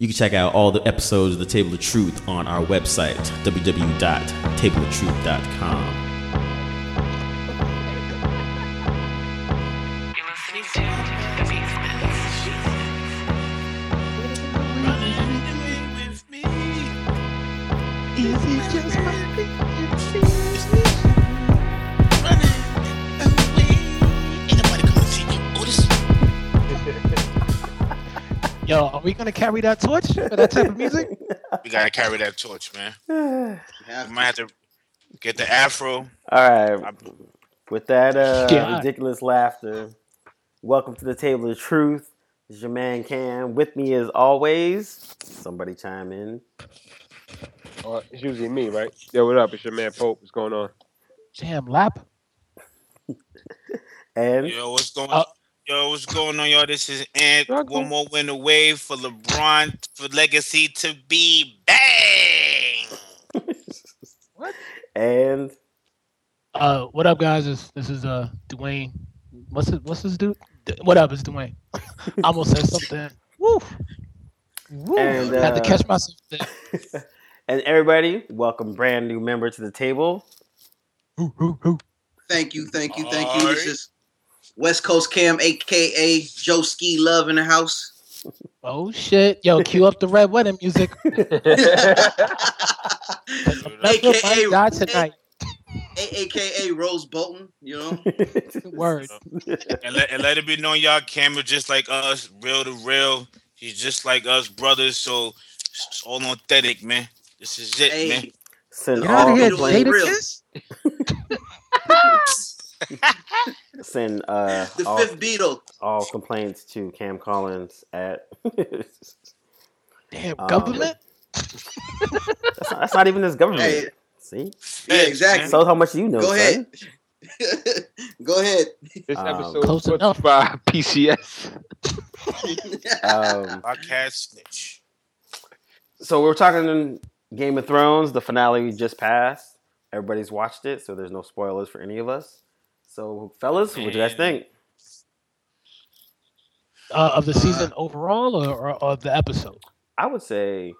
You can check out all the episodes of The Table of Truth on our website, www.tableoftruth.com. gonna carry that torch for that type of music? We gotta carry that torch, man. We might have to get the afro. All right. With that uh, Yeah. ridiculous laughter, welcome to the table of truth. It's your man Cam. With me as always. Somebody chime in. Uh, it's usually me, right? Yo, what up? It's your man Pope. What's going on? Damn, lap. And Yo, what's going Uh, Yo, what's going on, y'all? This is Ant. One more win away for LeBron for legacy to be bang. What? And Uh, what up, guys? This this is uh Dwayne. What's his What's this dude? D- What up? It's Dwayne. I almost said something. Woo. Woo. And, I had to uh, catch myself. There. and everybody, welcome brand new member to the table. Thank you, thank you, thank you. This is West Coast Cam, aka Joe Ski Love in the house. Oh shit! Yo, cue up the red wedding music. AKA Might die tonight. A- AKA Roose Bolton, you know. Word. and let, and let it be known, y'all. Camera just like us, real to real. He's just like us, brothers. So it's all authentic, man. This is it, Hey, man. Send Get all out of here, complaints- Jada real. Kiss. send uh the all, fifth Beatle. all complaints to Cam Collins at Damn, Um, government. that's, not, that's not even his government. Hey, See? yeah, exactly. So how much you know? Go ahead. Go ahead. This Um, episode Close was enough. by PCS. Um, Podcast snitch. so we're talking Game of Thrones. The finale just passed. Everybody's watched it, so there's no spoilers for any of us. So, fellas, what do you guys think? Uh, of the season overall, or, or of the episode? I would say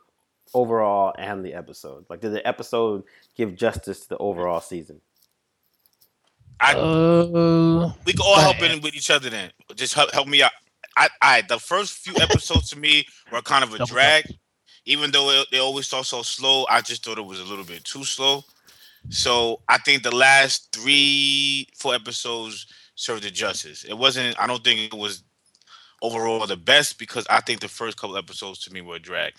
overall and the episode. Like, did the episode give justice to the overall season? I Uh, we can all help in with each other then. Just help help me out. I, I the first few episodes to me were kind of a drag. Even though it, they always start so slow, I just thought it was a little bit too slow. So I think the last three, four episodes served it justice. It wasn't. I don't think it was overall the best because I think the first couple episodes to me were a drag.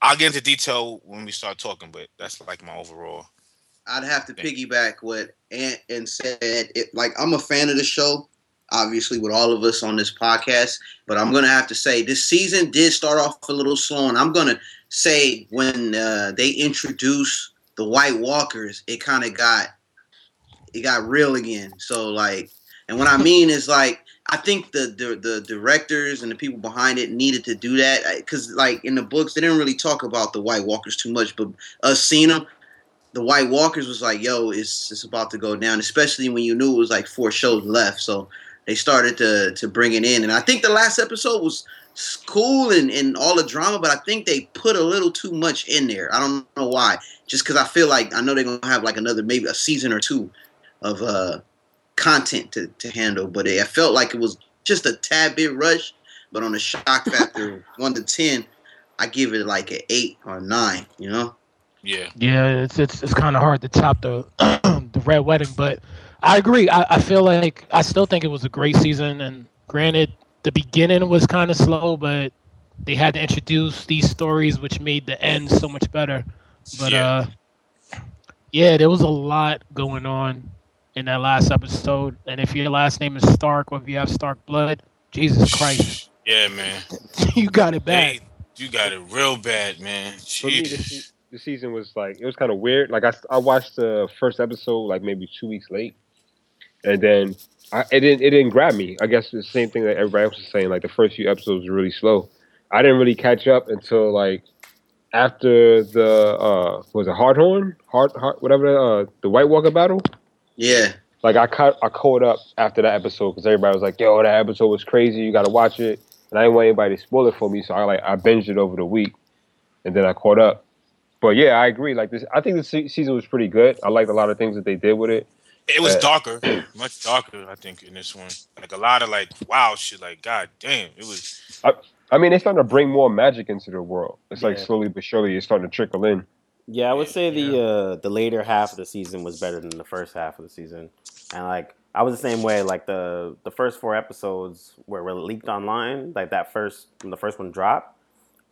I'll get into detail when we start talking, but that's like my overall. I'd have to piggyback what Ant and said. It like I'm a fan of the show, obviously with all of us on this podcast. But I'm gonna have to say this season did start off a little slow, and I'm gonna say when uh, they introduced the White Walkers, it kind of got it got real again. So like, and what I mean is like. I think the, the the directors and the people behind it needed to do that because, like in the books, they didn't really talk about the White Walkers too much. But us seeing them, the White Walkers was like, "Yo, it's it's about to go down." Especially when you knew it was like four shows left, so they started to to bring it in. And I think the last episode was s- cool and, and all the drama, but I think they put a little too much in there. I don't know why. Just because I feel like I know they're gonna have like another maybe a season or two of uh content to, to handle, but it, I felt like it was just a tad bit rushed. But on a shock factor one to ten, I give it like an eight or nine. You know. Yeah. Yeah, it's it's it's kind of hard to top the the red wedding, but I agree. I, I feel like I still think it was a great season, and granted, the beginning was kind of slow, but they had to introduce these stories, which made the end so much better. But Yeah. uh, yeah, there was a lot going on in that last episode, and if your last name is Stark or if you have Stark blood, Jesus Christ, Yeah, man. you got it bad. Hey, you got it real bad, man. The, Jeez. the season was like it was kind of weird. Like I, I watched the first episode like maybe two weeks late, and then I, it didn't it didn't grab me. I guess the same thing that everybody else was saying. Like the first few episodes were really slow. I didn't really catch up until like after the uh was it Hardhome, Hard, Hard whatever the, uh, the White Walker battle. Yeah. Like I caught I caught up after that episode because everybody was like, "Yo, that episode was crazy. You got to watch it." and I didn't want anybody to spoil it for me, so I like I binged it over the week, and then I caught up. But yeah, I agree. Like this, I think the se- season was pretty good. I liked a lot of things that they did with it. It was Uh, darker, much darker. I think in this one, like a lot of like wow shit. Like god damn, it was. I mean, they're starting to bring more magic into the world. It's like Yeah. slowly but surely it's starting to trickle in. Yeah, I would say the uh, the later half of the season was better than the first half of the season, and like I was the same way. Like the the first four episodes were, were leaked online, like that first when the first one dropped,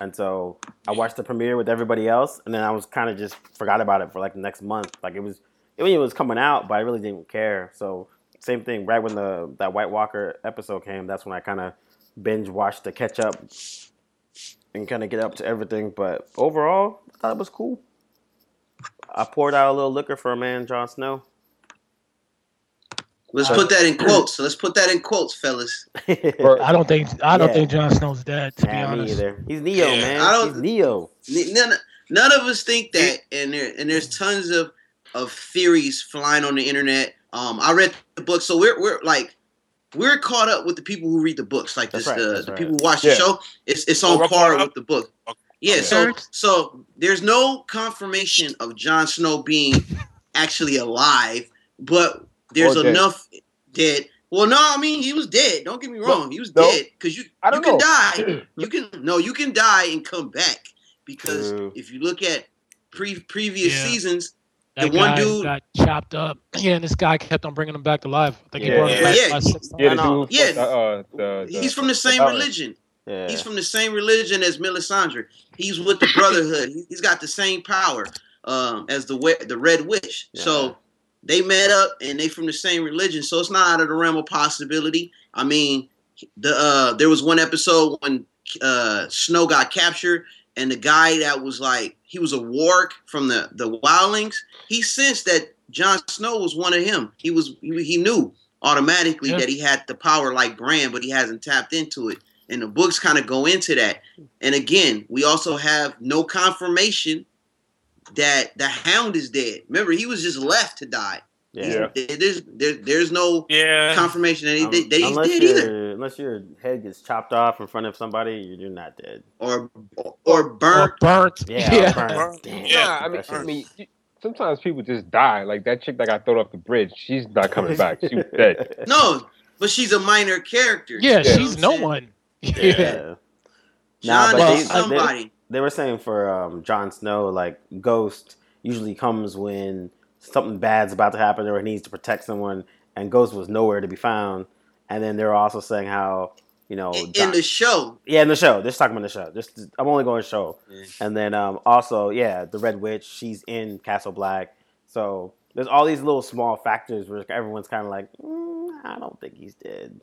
and so I watched the premiere with everybody else, and then I was kind of just forgot about it for like the next month. Like it was, I mean, it was coming out, but I really didn't care. So same thing, right when the that White Walker episode came, that's when I kind of binge watched to catch up and kind of get up to everything. But overall, I thought it was cool. I poured out a little liquor for a man, Jon Snow. Let's uh, put that in quotes. So Let's put that in quotes, fellas. I don't think I don't Yeah. think Jon Snow's dead. To be Nah, me honest, either. He's Neo, Yeah. man. I don't- He's Neo. None, none of us think that, and there and there's tons of of theories flying on the internet. Um, I read the book, so we're we're like we're caught up with the people who read the books, like this right, the, the right. people who watch the Yeah. show. It's it's Oh, on we're par up? with the book. Okay. Yeah, so Okay. so there's no confirmation of Jon Snow being actually alive, but there's Or dead. enough dead. Well, no, I mean he was dead. Don't get me wrong, he was no. dead because you I you don't can know. die. You can no, you can die and come back because True. if you look at pre previous Yeah. seasons, that the one dude- got chopped up. Yeah, and this guy kept on bringing him back to life. I think he Yeah. him Yeah. back Yeah. about six times. Yeah, the dude. Yeah. Uh, uh, the, the, he's from the same uh, religion. Yeah. He's from the same religion as Melisandre. He's with the Brotherhood. He- He's got the same power um, as the the Red Witch. Yeah. So they met up and they from the same religion. So it's not out of the realm of possibility. I mean, the uh, there was one episode when uh, Snow got captured and the guy that was like he was a warg from the the Wildlings. He sensed that Jon Snow was one of him. He was he, knew automatically Yeah. that he had the power like Bran, but he hasn't tapped into it. And the books kind of go into that. And again, we also have no confirmation that the Hound is dead. Remember, he was just left to die. Yeah. Yeah. There's there, there's no Yeah, confirmation that, he, Um, that he's unless dead either, unless your head gets chopped off in front of somebody, you're, you're not dead. or or Or burnt. burnt. Yeah. Yeah. burn. Burn. Damn. Yeah. I mean, I mean, sometimes people just die. Like that chick that got thrown off the bridge, she's not coming back. She was dead. No, but she's a minor character. Yeah, You know she's no one. Yeah. Yeah. Nah, Jon but is they- somebody. They were saying for um, Jon Snow, like Ghost usually comes when something bad's about to happen or he needs to protect someone, and Ghost was nowhere to be found. And then they were also saying how you know in, Jon- in the show. yeah in the show. Just talking about the show. Just I'm only going show. Yeah. And then um, also yeah, the Red Witch. She's in Castle Black. So there's all these little small factors where everyone's kind of like, mm, I don't think he's dead.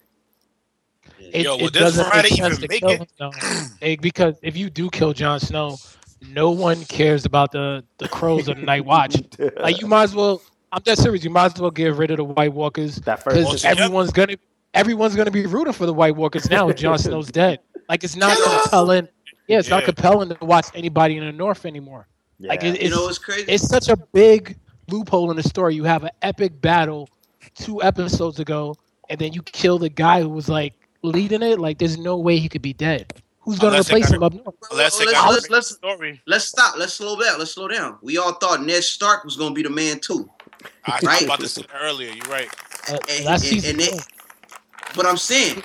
It, Yo, will it doesn't make sense even to make kill it? him, though. Because if you do kill Jon Snow, no one cares about the the crows of the Night Watch. Like you might as well. I'm that serious. You might as well get rid of the White Walkers because Well, everyone's gonna everyone's gonna be rooting for the White Walkers now. if Jon Snow's dead. Like it's not compelling. Yeah, it's not compelling to watch anybody in the North anymore. yeah. Like it, You know what's crazy? it's such a big loophole in the story. You have an epic battle two episodes ago, and then you kill the guy who was like leading it. Like, there's no way he could be dead. Who's gonna replace him up north? let's, let's, let's, let's stop. Let's slow down. Let's slow down. We all thought Ned Stark was going to be the man too. I was Right. about to say earlier. You're right. Uh, And- last and- season, and they- But I'm saying,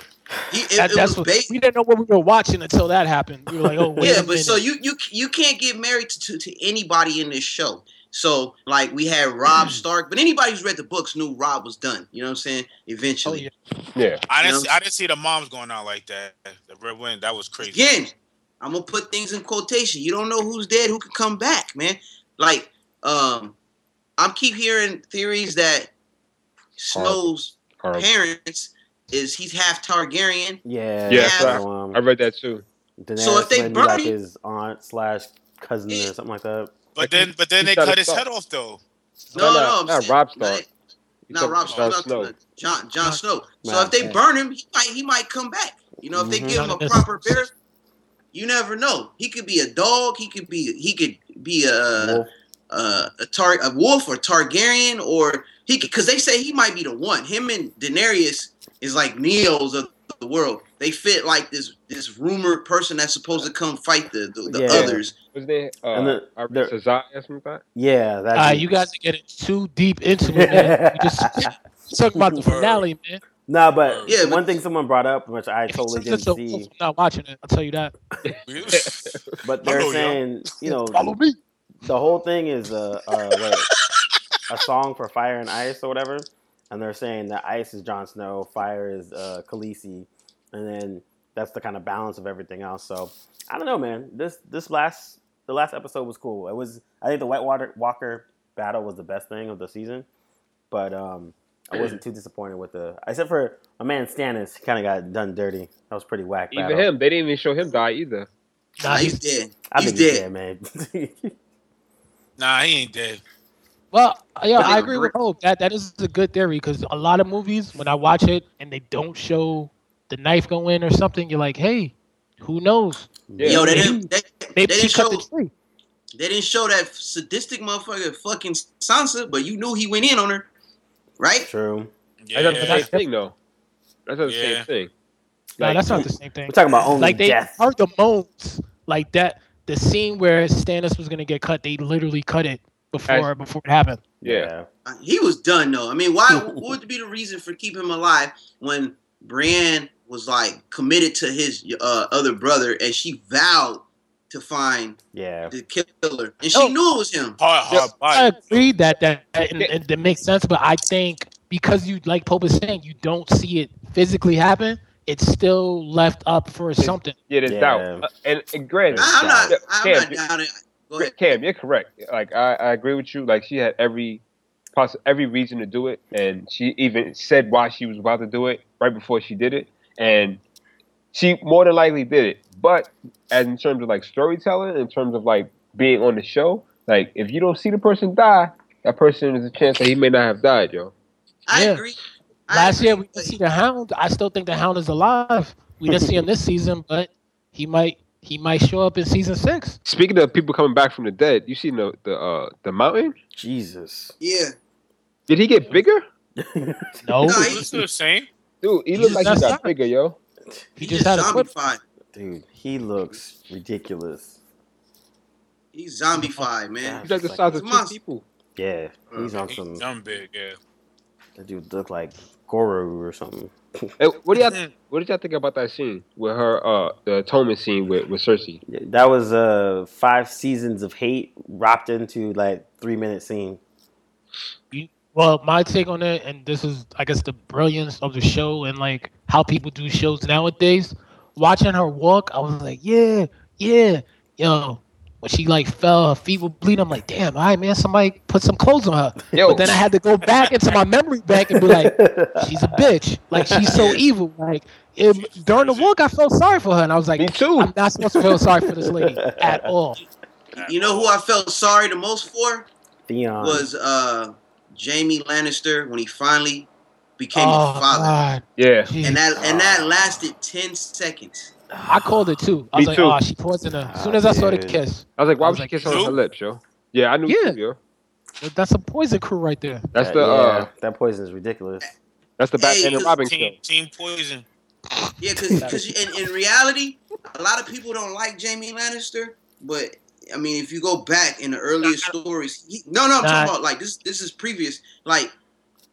he, it, That- it that's was what based. we didn't know what we were watching until that happened. We were like, oh wait, yeah, a but so you you you can't get married to, to, to anybody in this show. So like we had Robb Stark, but anybody who's read the books knew Robb was done. You know what I'm saying? oh Eventually. yeah, Yeah. I didn't. You See. I didn't see the moms going out like that. The Red Wind. That was crazy. Again, I'm gonna put things in quotation. You don't know who's dead, who can come back, man. Like, um, I'm keep hearing theories that Snow's Horrible. parents is he's half Targaryen. yeah. Yeah, so so, um, I read that too. Daenerys So if they might burn like his aunt slash cousin or something like that. But then, but then they cut his head off though. No, not, no, I'm not saying- Robb Stark. You Not talking Robb Stark, Jon Snow. Jon Jon Jon- Snow. So Right, if they yeah. burn him, he might he might come back. You know, if they give him a mm-hmm. proper burial, you never know. He could be a dog. He could be he could be a Wolf. a, a tar a wolf or Targaryen or he because they say he might be the one. Him and Daenerys is like Neos of the world. they fit like this this rumored person that's supposed to come fight the the, the Yeah. others. Was there uh, And the- Arisa the- Zai or something like that? Yeah, that. Uh, you guys are getting too deep into it, man. We just talking about the finale, man. Nah, but Yeah, one but- thing someone brought up, which I totally didn't just a see, I'm not watching it. I'll tell you that. but they're Hello, yo. saying, you know, Follow me. the whole thing is a a, what, a song for Fire and Ice or whatever, and they're saying that Ice is Jon Snow, Fire is uh, Khaleesi, and then that's the kind of balance of everything else. So I don't know, man. This this last the last episode was cool. It was I think the Whitewater Walker battle was the best thing of the season, but um, I wasn't too disappointed with the except for my man Stannis. Kind of got done dirty. That was pretty whack. Even battle. him, they didn't even show him die either. Nah, Nah, he's he's dead. I he's think he's dead. dead, man. Nah, he ain't dead. Well, yeah, I agree with Pope. That that is a good theory because a lot of movies, when I watch it and they don't show the knife go in or something, you're like, hey, who knows? Yeah. Yo, they maybe- didn't. They, they Maybe she didn't cut show. the tree. They didn't show that sadistic motherfucker fucking Sansa, but you knew he went in on her, right? True. Yeah, That's not the same thing, though. That's not the Yeah. same thing. No, that's not the same thing. We're talking about only Like they death. heard the moans, like that. The scene where Stannis was gonna get cut, they literally cut it before As- before it happened. Yeah. Uh, He was done though. I mean, why? what would be the reason for keeping him alive when Brienne was like committed to his uh, other brother and she vowed to find yeah. the killer and she Oh. knew it was him. hard, hard I agree that that, that and, and that makes sense, but I think because you like Pope is saying, you don't see it physically happen. It's still left up for something. Yeah, there's Yeah. doubt. Uh, and, and granted, I, am not. Yeah, I'm Cam, not down. It. Go ahead. Cam, you're correct. Like I, I agree with you. Like she had every poss- every reason to do it, and she even said why she was about to do it right before she did it, and she more than likely did it. But as in terms of like storytelling, in terms of like being on the show, like if you don't see the person die, that person is a chance that he may not have died, yo. I Yeah. agree. I Last agree, year we didn't see the Hound. I still think the Hound is alive. We didn't see him this season, but he might he might show up in season six. Speaking of people coming back from the dead, you seen the the uh, the mountain? Jesus. Yeah. Did he get bigger? No, No, He he- looks the same. Dude, he He looked just like he messed got up. bigger, yo. he He just just had a flip. zombified. Dude, he looks ridiculous. He's zombified, man. He's like the size a of two monster. people. Yeah, he's on He's some. dumb big, yeah. That dude look like Goro or something. Hey, what do y'all what did y'all think about that scene with her uh the atonement scene with, with Cersei? Yeah, that was uh five seasons of hate wrapped into like three minute scene. Well, my take on it, and this is, I guess, the brilliance of the show and like how people do shows nowadays. Watching her walk, I was like, yeah, yeah, yo. When she like fell, her feet were bleeding. I'm like, damn, all right, man, somebody put some clothes on her. Yo, But then I had to go back into my memory bank and be like, she's a bitch. Like she's so evil. Like it, during the walk, I felt sorry for her, and I was like, me too. I'm not supposed to feel sorry for this lady at all. You know who I felt sorry the most for Theon. was uh Jaime Lannister when he finally became oh a father. God, Yeah. Jeez. And that and that lasted ten seconds. I called it too. I Me was like, too. oh, she poisoned her. As soon as I saw the kiss, I was like, why I was she like, kiss her on her lips, yo? Yeah, I knew Yeah. too, yo. that's a poison crew right there. That's That- the yeah, uh that poison is ridiculous. that's the Hey, Batman and 'cause Robin kill. Team, team Poison. Yeah, because in, in reality, a lot of people don't like Jaime Lannister, but I mean, if you go back in the earlier stories, he, no, no, I'm Nah. talking about like this. This is previous. Like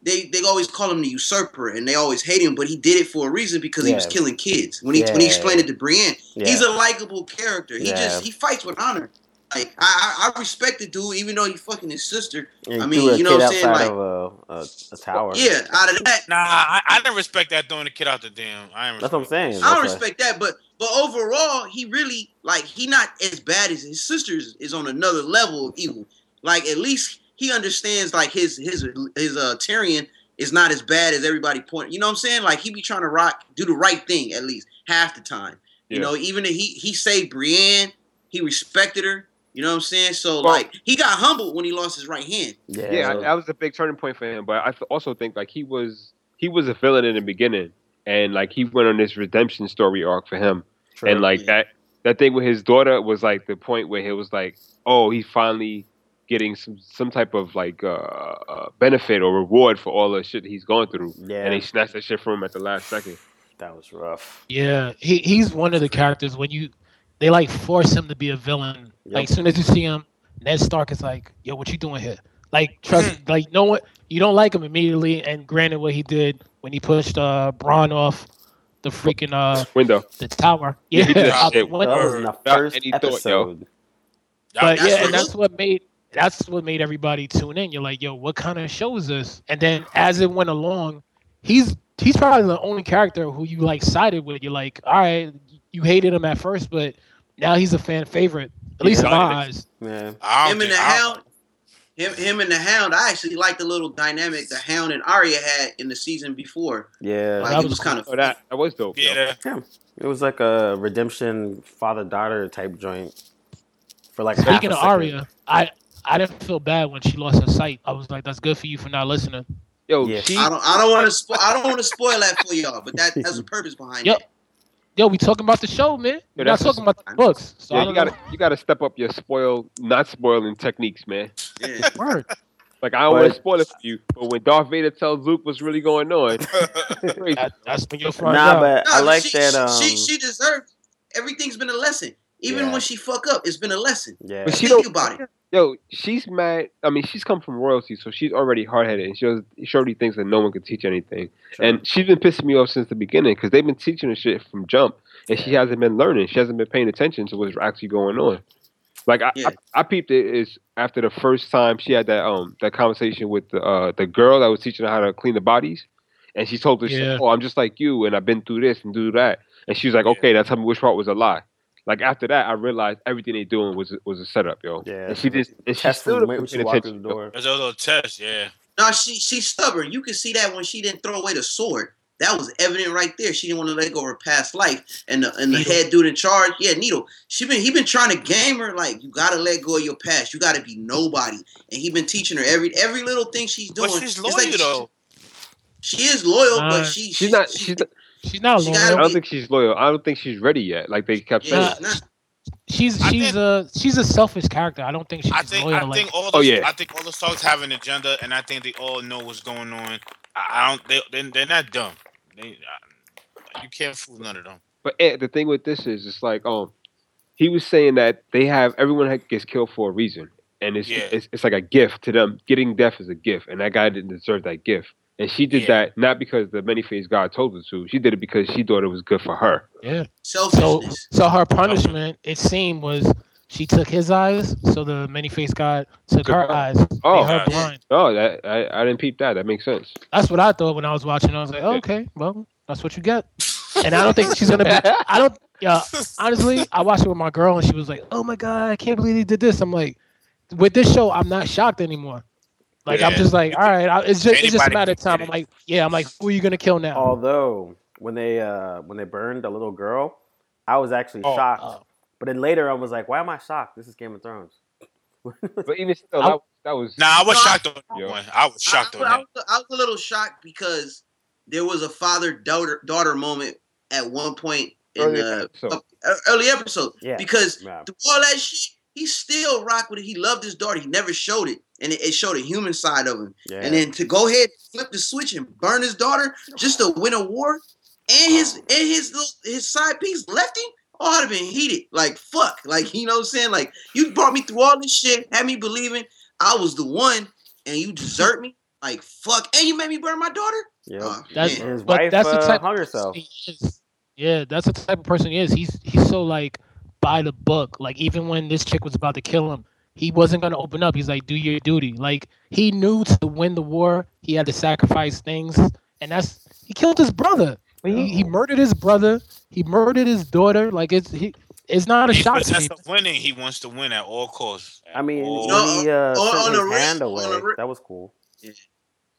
they they always call him the usurper, and they always hate him, but he did it for a reason because he was killing kids. When he when he explained it to Brienne, Yeah. he's a likable character. He Yeah. just he fights with honor. Like I, I I respect the dude, even though he fucking his sister. And I mean, you know what I'm saying, like- of a, a, a tower. Yeah, out of that, Nah, I, I didn't respect that throwing the kid out the damn. I ain't That's what I'm saying. I don't That's respect that, but but overall, he really like he not as bad as his sisters is on another level of evil. Like at least he understands like his his his uh Tyrion is not as bad as everybody point. You know what I'm saying? Like he be trying to rock do the right thing at least half the time. You know, even if he he saved Brienne, he respected her. You know what I'm saying? So Well- like he got humbled when he lost his right hand. Yeah, Yeah, so- that was a big turning point for him. But I also think like he was he was a villain in the beginning, and like he went on this redemption story arc for him, true. and like Yeah. that that thing with his daughter was like the point where he was like, oh, he's finally getting some some type of like uh, uh benefit or reward for all the shit he's going through, yeah, and they snatched that shit from him at the last second. That was rough. Yeah, he he's one of the characters when you they like force him to be a villain. Like as soon as you see him, Ned Stark is like, "Yo, what you doing here?" Like trust, like no one you don't like him immediately. And granted, what he did when he pushed uh Bran off the freaking uh Window. the tower, Yeah, yeah, he did that out the window. That was in the first any thought, yo. episode. But yeah, and that's what made that's what made everybody tune in. You're like, yo, what kind of show is this? And then as it went along, he's he's probably the only character who you like sided with. You're like, all right, you hated him at first, but now he's a fan favorite, at least in Yeah. my eyes. Man, I don't him and the I don't- Hound, him, him and the Hound. I actually like the little dynamic the Hound and Arya had in the season before. yeah. Like That it was was kind of Oh, that that was dope. yo. Yeah, It was like a redemption father daughter type joint for like half Speaking a of second. Arya, I I didn't feel bad when she lost her sight. I was like, that's good for you for not listening. Yo, Yeah. she I don't. I don't want to. Spo- I don't want to spoil that for y'all. But that has a purpose behind it. Yep. It. Yo, we talking about the show, man. We're not talking about the books. So yeah, you gotta know. you gotta step up your spoil not spoiling techniques, man. Yeah. Word. Like I don't want to spoil it for you, but when Darth Vader tells Luke what's really going on. That, that's when you'll find Nah, out. but No, I like she, that. Um, She, she deserved. Everything's been a lesson. Even Yeah. when she fuck up, it's been a lesson. yeah, But she Think don't- about it. Yo, she's mad. I mean, she's come from royalty, so she's already hard headed, and she, was, she already thinks that no one can teach anything. Sure. And she's been pissing me off since the beginning because they've been teaching her shit from jump, and she hasn't been learning. She hasn't been paying attention to what's actually going on. Like I, Yeah. I, I peeped it is after the first time she had that um that conversation with the uh the girl that was teaching her how to clean the bodies, and she told her, Yeah. "Oh, I'm just like you, and I've been through this and do that," and she was like, Yeah. "Okay, now tell me which part was a lie." Like after that, I realized everything they doing was was a setup, yo. Yeah, and she just and she still from didn't when she pay walked through attention. the yo. door. There's a little test, yeah. No, she she's stubborn. You can see that when she didn't throw away the sword. That was evident right there. She didn't want to let go of her past life. And the and the Needle. head dude in charge, yeah, Needle. She been he been trying to game her like you gotta let go of your past. You gotta be nobody. And he been teaching her every every little thing she's doing. But she's loyal like she- though. She is loyal, Uh, but she She's not. she- She's. Not, She's not She loyal. gotta I don't think she's loyal. I don't think she's ready yet. Like they kept yeah, saying. she's. She's she's think- a she's a selfish character. I don't think she's I think loyal. I like, think all the Oh, yeah. I think all the stars have an agenda, and I think they all know what's going on. I, I don't. They they they're not dumb. They I, you can't fool none of them. But eh, the thing with this is, it's like, um, he was saying that they have everyone gets killed for a reason, and it's, Yeah. it's it's like a gift to them. Getting death is a gift, and that guy didn't deserve that gift. And she did Yeah. that not because the many-faced God told her to. She did it because she thought it was good for her. yeah. So Selfishness. so her oh. punishment, it seemed, was she took his eyes, so the many faced God took Took her her- eyes, Oh. made her blind. Oh, that I, I didn't peep that. That makes sense. That's what I thought when I was watching. I was like, oh, okay, well, that's what you get. And I don't think she's gonna be. I don't. Yeah, honestly, I watched it with my girl, and she was like, "Oh my god, I can't believe he did this." I'm like, with this show, I'm not shocked anymore. Like I'm just like, all right, I, it's just it's just a matter of time. I'm like, yeah, I'm like, who are you gonna kill now? Although when they uh when they burned a little girl, I was actually Oh, shocked. oh. But then later I was like, why am I shocked? This is Game of Thrones. But even still, I- that, that was Nah, I was No, I- shocked on that one. I was shocked I, on I that. was, I was a little shocked because there was a father daughter daughter moment at one point in Early the episode. uh, early episode. Yeah. Because Yeah. all that shit, he still rocked with it. He loved his daughter. He never showed it, and it, it showed a human side of him. Yeah. And then to go ahead, flip the switch, and burn his daughter just to win a war, and his and his little, his side piece left him. Oh, I'd have been heated. Like fuck. Like you know what I'm saying? Like you brought me through all this shit, had me believing I was the one, and you desert me. Like fuck, and you made me burn my daughter. Yep. Oh, That's- his But wife that's the uh, type hung of herself. person. Yeah, that's the type of person he is. He's he's so like by the book. Like even when this chick was about to kill him, he wasn't gonna open up. He's like, "Do your duty." Like he knew to win the war, he had to sacrifice things, and that's he killed his brother. He, he murdered his brother. He murdered his daughter. Like it's he. It's not a He's shock to me. possessed of winning. He wants to win at all costs. At I mean, all- No, he uh, on- on sent the his re- hand on the away, re- that was cool.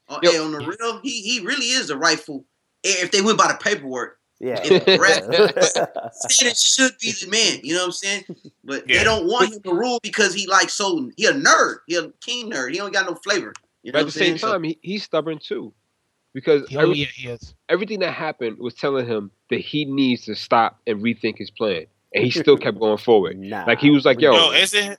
Oh, Yo. hey, on the real, he he really is the rightful. If they went by the paperwork, Yeah. If the rat- should be the man. You know what I'm saying? But Yeah. they don't want him to rule because he like so he a nerd. He a keen nerd. He don't got no flavor. You know But at the same saying? time, he, he's stubborn too, because Oh every- yeah, he is. everything that happened was telling him that he needs to stop and rethink his plan, and he still kept going forward. Nah. Like he was like, yo, Yo, is it?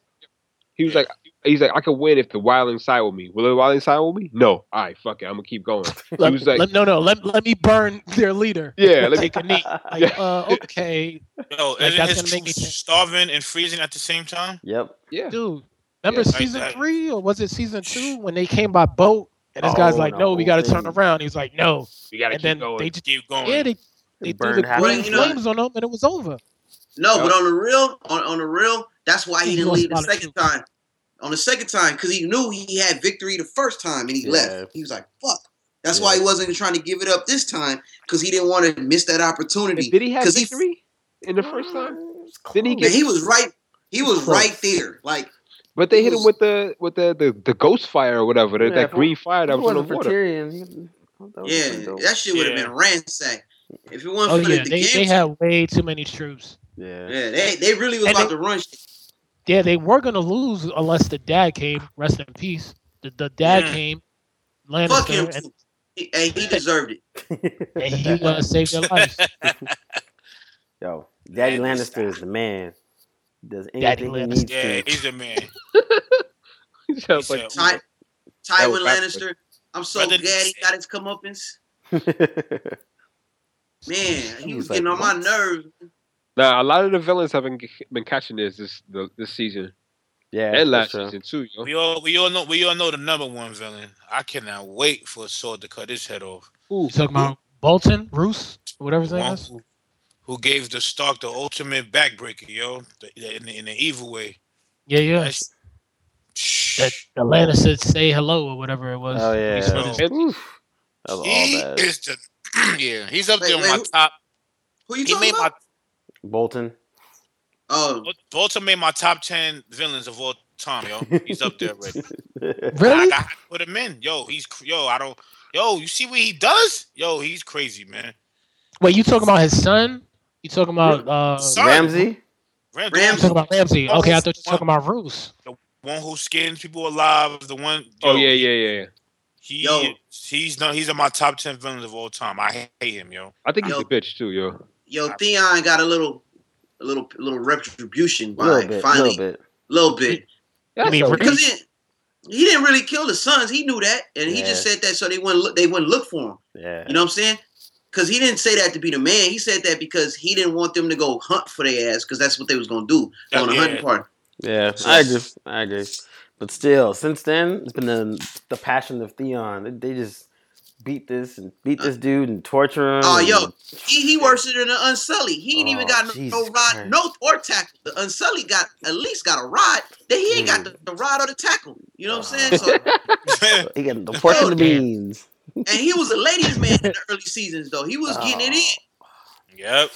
he was like, he's like, I could win if the wildling side with me. Will the wildling side with me? No. All right, fuck it. I'm gonna keep going. Let, he was like, let- no, no, let, let me burn their leader. yeah, let me, Take a knee. Like, uh, okay, No, Like, isn't that's his gonna make me starving and freezing at the same time? Yep. yeah. dude. Remember Yeah, season like that. three or was it season two when they came by boat and this guy's Oh, like, the no, we got to turn around. He's like, no, We gotta and keep then going. they just Keep going. yeah they they threw burned the half green of the flames on them and it was over. No, Yep. but on the real, on, on the real, that's why he He didn't lost leave the second time. On the second time, because he knew he had victory the first time and he Yeah. left. He was like, "Fuck." That's Yeah. why he wasn't trying to give it up this time because he didn't want to miss that opportunity. Did he have 'Cause he- victory in the first time? Didn't he Man, get? he was right. He was Close. right there. Like But they he hit him with the with the the, the ghost fire or whatever. the- Yeah, that green fire that If it was on the water. Tyrion, that Yeah, that shit would have Yeah. been ransacked. If it wasn't Oh for yeah, the, the they, they had way too many troops. Yeah. yeah, they, they really was And about they- to run. Shit. Yeah, they were gonna lose unless the dad came. Rest in peace. The, the dad Yeah. came, Fuck him. Lannister, and. He, hey, he deserved it. and he uh, saved their life. Yo, Daddy Man, Lannister is the man. Does anything he Lannister. needs Yeah, to. he's a man. He sounds He like said, Ty, Tywin. Lannister. I'm so Brother glad he got his comeuppance. Man, he He was was getting like, on my nerves. Nah, a lot of the villains have been, been catching this this this season yeah, and last for sure. season too. Yo. We all we all know we all know the number one villain. I cannot wait for a sword to cut his head off. Ooh, You talking about Bolton, Roose, whatever his The name is? who, who gave the Stark the ultimate backbreaker, yo, the, in, the, in the evil way. Yeah, yeah. That's- That the Lannister say hello or whatever it was. Oh He yeah. split his- Oof. That was he is the yeah. He's up Wait, there on wait, my who- top. Who you He talking made my about? Bolton. Oh, Bolton made my top ten villains of all time, yo. He's up there already. Really? got to put him in, yo. He's yo. I don't. Yo, you see what he does? Yo, he's crazy, man. Wait, you talking about his son? You talking about uh? Son. Ramsay. Ram- You Ramsay. talking about Ramsay? Oh, Okay, I thought you one- talking about Roose. The one who skins people alive. The one. oh yo, yeah, yeah, yeah. yeah. He Yo. he's no he's in my top ten villains of all time. I hate him, yo. I think he's Yo. a bitch too, yo. Yo, Theon got a little, a little, little retribution A by little bit. A finally, little bit. little bit. I mean, so- Because he, he didn't really kill the sons. He knew that, and he just said that so they wouldn't look. They wouldn't look for him. Yeah. You know what I'm saying? Because he didn't say that to be the man. He said that because he didn't want them to go hunt for their ass because that's what they was gonna do uh, Yeah, on the yeah. hunting party. Yeah, I agree. I agree. But still, since then, it's been the, the passion of Theon. They, they just beat this and beat this dude and torture him. Oh, and- yo, he he worse than the Unsullied. He ain't even Oh, got no, no rod, no or tackle. The Unsullied got at least got a rod. Then he ain't got the, the rod or the tackle. You know what I'm saying? So, he got the pork and the Oh, beans. and he was a ladies' man in the early seasons though. He was getting it in. yep.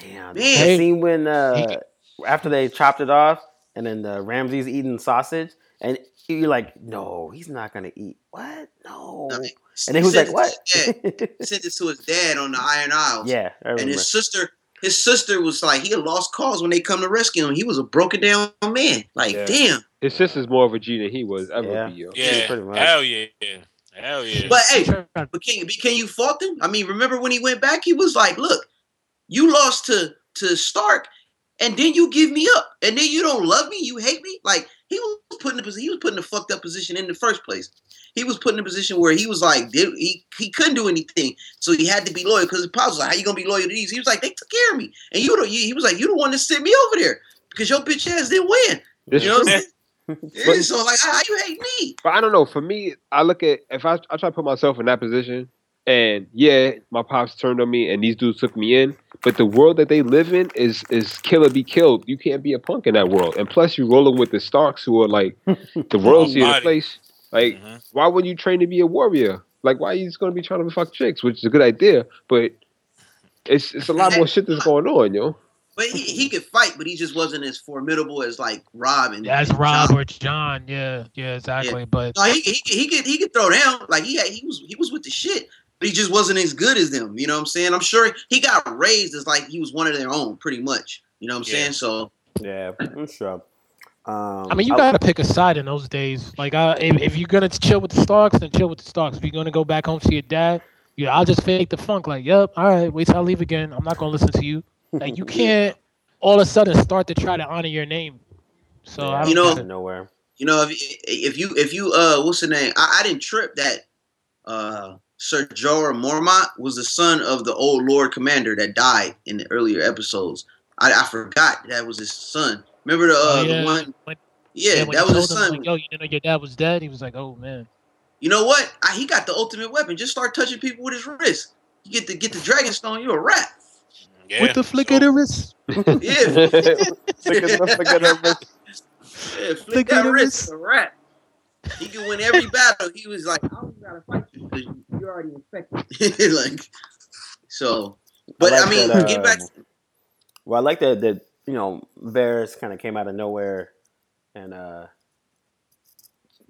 Damn. Man. The Hey. scene when uh, after they chopped it off, and then the Ramsay's eating sausage, and you're like, no, he's not gonna eat. What? No. No, And then he was like, what? it to. Sent it to his dad on the Iron Isles. yeah, I And his sister, his sister was like, he had lost cause when they come to rescue him. He was a broken down man. Like, Yeah. damn. His sister's more of a G than he was ever Yeah. be, yo. Yeah. pretty much. Hell yeah. Hell yeah. But hey, But but can, can you fault him? I mean, remember when he went back, he was like, look, you lost to to Stark, and then you give me up, and then you don't love me, you hate me. Like he was put in a position, he was put in a fucked up position in the first place. He was put in a position where he was like, he, he couldn't do anything, so he had to be loyal. Because Pops was like, "How you gonna be loyal to these?" He was like, "They took care of me," and you don't. He was like, "You the one that sent me over there because your bitch ass didn't win." It's You know what. I'm saying? So like, how you hate me? But I don't know. For me, I look at if I I try to put myself in that position, and yeah, my pops turned on me, and these dudes took me in. But the world that they live in is is kill or be killed. You can't be a punk in that world. And plus, you're rolling with the Starks, who are like the royalty of the place. Like, Mhm. why wouldn't you train to be a warrior? Like, why are you just gonna be trying to fuck chicks? Which is a good idea, but it's it's a lot more shit that's going on, yo. But he, he could fight, but he just wasn't as formidable as like Robb and That's and Robb Jon. or Jon. Yeah, yeah, exactly. But No, he, he, could- he could he could throw down like he had, he was he was with the shit, but he just wasn't as good as them. You know what I'm saying? I'm sure he got raised as like he was one of their own, pretty much. You know what I'm Yeah. saying? So yeah, I'm sure. Um, I mean, you gotta pick a side in those days. Like, uh, if, if you're gonna chill with the Starks, then chill with the Starks. If you're gonna go back home to your dad, yeah, I'll just fake the funk. Like, yep, all right, wait till I leave again. I'm not gonna listen to you. Like, you can't all of a sudden start to try to honor your name. So Yeah. I don't You know- nowhere. You know, if if you if you uh, what's the name? I, I didn't trip that uh Sir Jorah Mormont was the son of the old Lord Commander that died in the earlier episodes. I, I forgot that was his son. Remember the uh, Oh, yeah. the one? When- Yeah, when that was his son. like, Yo, you didn't know your dad was dead. He was like, oh man. You know what? I, he got the ultimate weapon. Just start touching people with his wrist. You get the get the dragon stone. You're a rat. Yeah. With the flick So- of the wrist. Yeah, Look at the- look at the- yeah, flick Flick that of the wrist. A rat. He can win every battle. He was like, I don't gotta fight you because you're already infected. like, so. But I, like mean, that, get back. um, Well, I like that that you know Varys kind of came out of nowhere and uh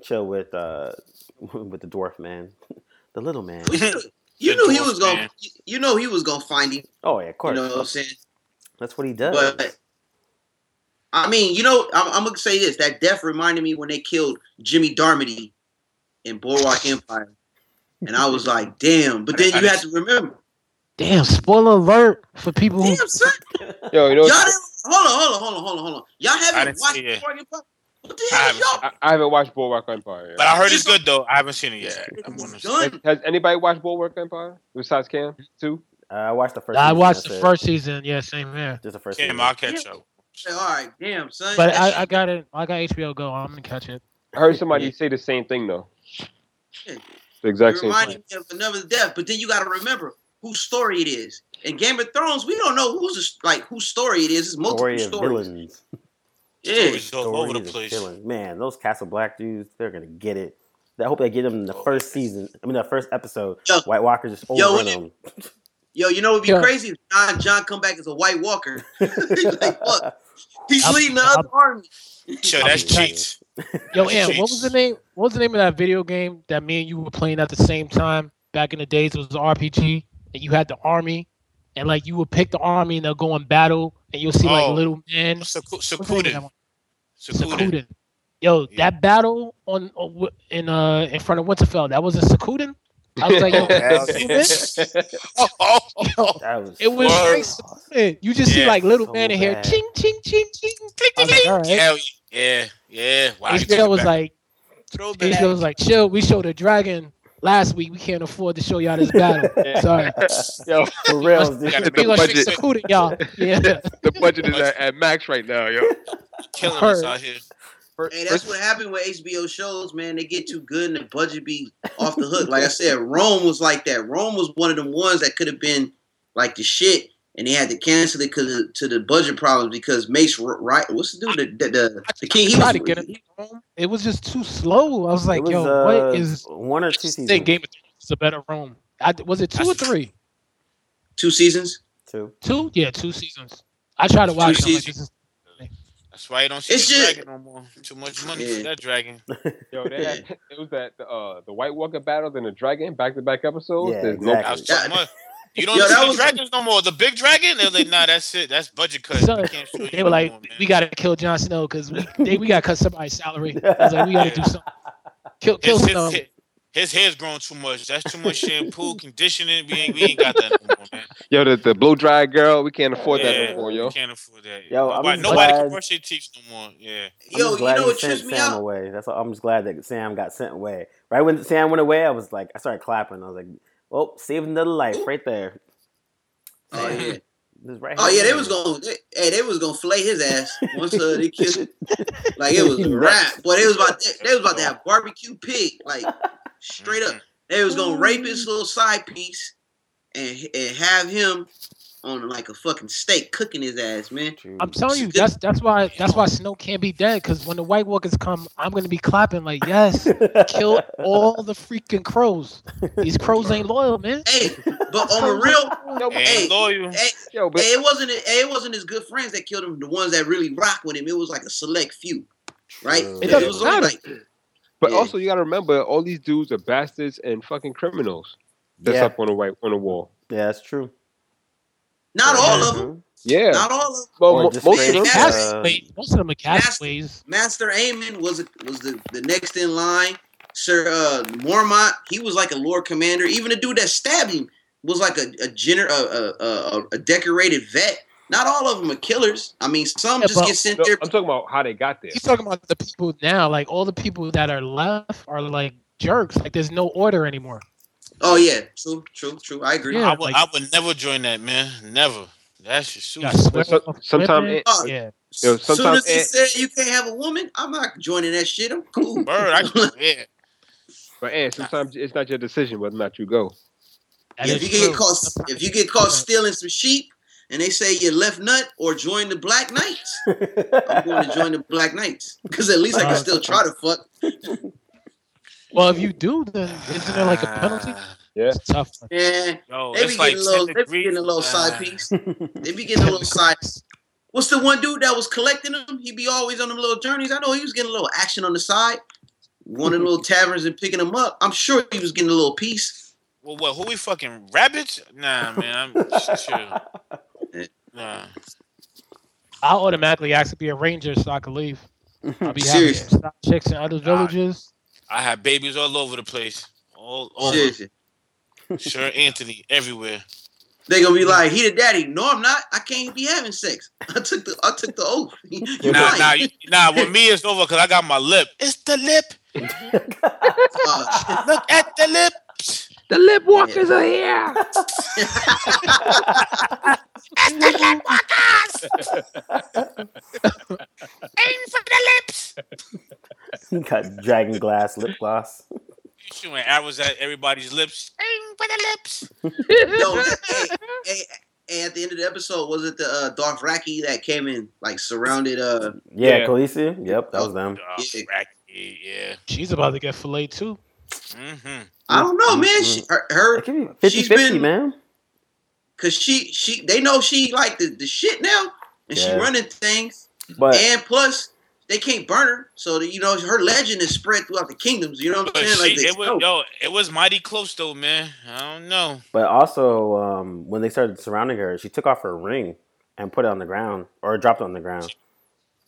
chill with uh with the dwarf man, the little man. You knew, The knew he was gonna. man. You, you know he was gonna find him. Oh yeah, of course. You know what I'm saying? That's what he does. But I mean, you know, I'm, I'm gonna say this: that death reminded me when they killed Jimmy Darmody in Boardwalk Empire, and I was like, "Damn!" But then I you didn't- have to remember, Damn, spoiler alert for people who damn son, Yo, you know, y'all didn't. Hold on, hold on, hold on, hold on, hold on. Y'all I haven't watched see it. Boardwalk Empire? What the I hell, haven't y'all? I, I haven't watched Boardwalk Empire. But I heard it's It's good though. I haven't seen it yet. I'm gonna- done. Has, has anybody watched Boardwalk Empire besides Cam too? uh, I watched the first. I season, watched the it. first season. Yeah, same here. Just the first. Damn, season. I'll catch up. All right, damn son. But I, I got it. I got HBO Go. I'm gonna catch it. I heard somebody say the same thing though. Yeah. The exact It same reminded thing. me of another death. But then you got to remember whose story it is. In Game of Thrones, we don't know who's like whose story it is. It's multiple Story stories. villains. Yeah. Stories all over the place. villains. Man, those Castle Black dudes, they're gonna get it. I hope they get them in the oh, first season. I mean, the first episode. Yo. White Walker just Yo, overrun when them. Yo, you know what'd be Yeah. crazy? If Jon Jon come back as a White Walker. He's like, what? He's I'm- leading the I'm- other army. Sure, that's Okay. cheats. Yo, That's Am, what was the name? What was the name of that video game that me and you were playing at the same time back in the days? It was the RPG, and you had the army, and like you would pick the army and they'll go in battle, and you'll see like Oh. little men. Seku- What's the name of that Secluded. Secluded. Secluded. Yo, Yeah. that battle on, on in uh in front of Winterfell, that wasn't Secluded. I was like, yo, Hell Secluded? Oh, was. it was Word. You just see like little So men in here, bad. ching ching ching ching. I was like, all right. Hell yeah, yeah. Wow, you HBO was back. like, Throwback. HBO was like, chill. We showed a dragon last week. We can't afford to show y'all this battle. Sorry. Yo, For real, dude. Gotta The We gonna budget- straight Secluded, y'all. Yeah. the budget is at, at max right now, yo. killing us out here. Hey, that's what happened with HBO shows, man. They get too good and the budget be off the hook. Like I said, Rome was like that. Rome was one of them ones that could have been like the shit, and they had to cancel it because to the budget problems because Mace right what's the dude the the, the, the king he was to get it. It was just too slow. I was like, was, yo, uh, what is one or two this seasons? thing? Game of Thrones is a better Rome. I, was it two or three? two seasons. Two. Two? Yeah, two seasons. I tried to watch it. I'm like, seasons. this is That's why you don't see It's the just- dragon no more. Too much money Yeah. for that dragon. Yo, they had, it was that uh the White Walker battle and the dragon back to back episodes. Yeah, There's no That was exactly. too much. You don't Yo, see was- dragons no more. The big dragon, they're like, nah, that's it. That's budget cut. Son, we can't they no were like, more, we gotta kill Jon Snow because we they, we gotta cut somebody's salary. I was like, we gotta do something. Kill kill his, Snow. his, his hair's growing too much. That's too much shampoo, conditioning. We ain't, we ain't got that no more, man. Yo, the, the blow dry girl, we can't afford that Yeah, no more, we yo. can't afford that. Yo, I'm nobody nobody glad- can brush their teeth no more. Yeah. I'm Yo, just you know he what sent trips me out? away. That's all, I'm just glad that Sam got sent away. Right when Sam went away, I was like, I started clapping. I was like, well, saved another life right there. Oh yeah. This right Oh yeah, they was gonna they, hey, they was gonna flay his ass once uh, they killed him. Like it was a wrap. Boy, they was about they, they was about to have barbecue pig, like straight up. They was gonna rape his little side piece and and have him on like a fucking steak cooking his ass, man. I'm telling you, that's that's why that's why Snow can't be dead. Because when the White Walkers come, I'm gonna be clapping like, yes, kill all the freaking crows. These crows ain't loyal, man. Hey, but on the real, Yo, Ain't Hey, loyal. hey, yo, but hey, it wasn't hey, it wasn't his good friends that killed him. The ones that really rock with him, it was like a select few, right? It It doesn't was only matter. like but Yeah. also you gotta remember all these dudes are bastards and fucking criminals. That's Yeah. up on the white on the wall. Yeah, that's true. Not all That's of them. Yeah. not all of them. well, Or mo- most of them. Cast- uh, Wait, most of them are castaways. Maester Aemon was a, was the, the next in line. Sir uh, Mormont, he was like a Lord Commander. Even the dude that stabbed him was like a a, gener- a, a, a, a decorated vet. Not all of them are killers. I mean, some Yeah, just but- get sent No, there. I'm talking about how they got there. He's talking about the people now. Like all the people that are left are like jerks. Like there's no order anymore. Oh yeah, true, true, true. I agree. Yeah. I would, like- I would never join that, man. Never. That's just You suicide. so- sweat off it- Oh, yeah. Yo, As soon sometimes as he Ant- said you can't have a woman, I'm not joining that shit. I'm cool. Bird, I, yeah. But and sometimes it's not your decision whether or not you go. That if is you get caught, if you get caught stealing some sheep, and they say you left nut or join the Black Knights, I'm going to join the Black Knights because at least I can Uh, still try to fuck. Well, if you do, then isn't there like a penalty? Yeah. It's tough. Yeah, Yo, they be it's like getting a little, 10 they be getting a little side piece. They be getting a little side. What's the one dude that was collecting them? He be always on them little journeys. I know he was getting a little action on the side, one of the little taverns and picking them up. I'm sure he was getting a little piece. Well, what? Who we fucking rabbits? Nah, man. I'm just chill. Nah. I'll automatically ask to be a ranger so I can leave. I'll be happy to stop chicks in other villages. I have babies all over the place. All over. Seriously. Sure, Anthony, everywhere. They gonna be like, he the daddy. No, I'm not. I can't be having sex. I took the I took the oath. You Nah, lying. nah, you, nah. With me, it's over because I got my lip. It's the lip. Uh, Look at the lips. The lip walkers are here. It's the lip walkers. Aim for the lips. he got dragon glass lip gloss. You shooting arrows at everybody's lips. Aim for the lips. Yo, hey, hey, hey, at the end of the episode, was it the uh, Dothraki that came in, like surrounded? Uh, Yeah, Yeah. Khaleesi. Yep, that was them. Oh, Yeah. Racky, yeah. She's about to get filleted too. Mm-hmm. I don't know, man. She, her, her It 50 She's 50, been- man. cause she, she, they know she like the, the shit now, and she running things, But and plus they can't burn her, so that, you know her legend is spread throughout the kingdoms. You know what I'm But saying? Like she, they it was, know. yo, it was mighty close though, man. I don't know. but also um, when they started surrounding her, she took off her ring and put it on the ground or dropped it on the ground.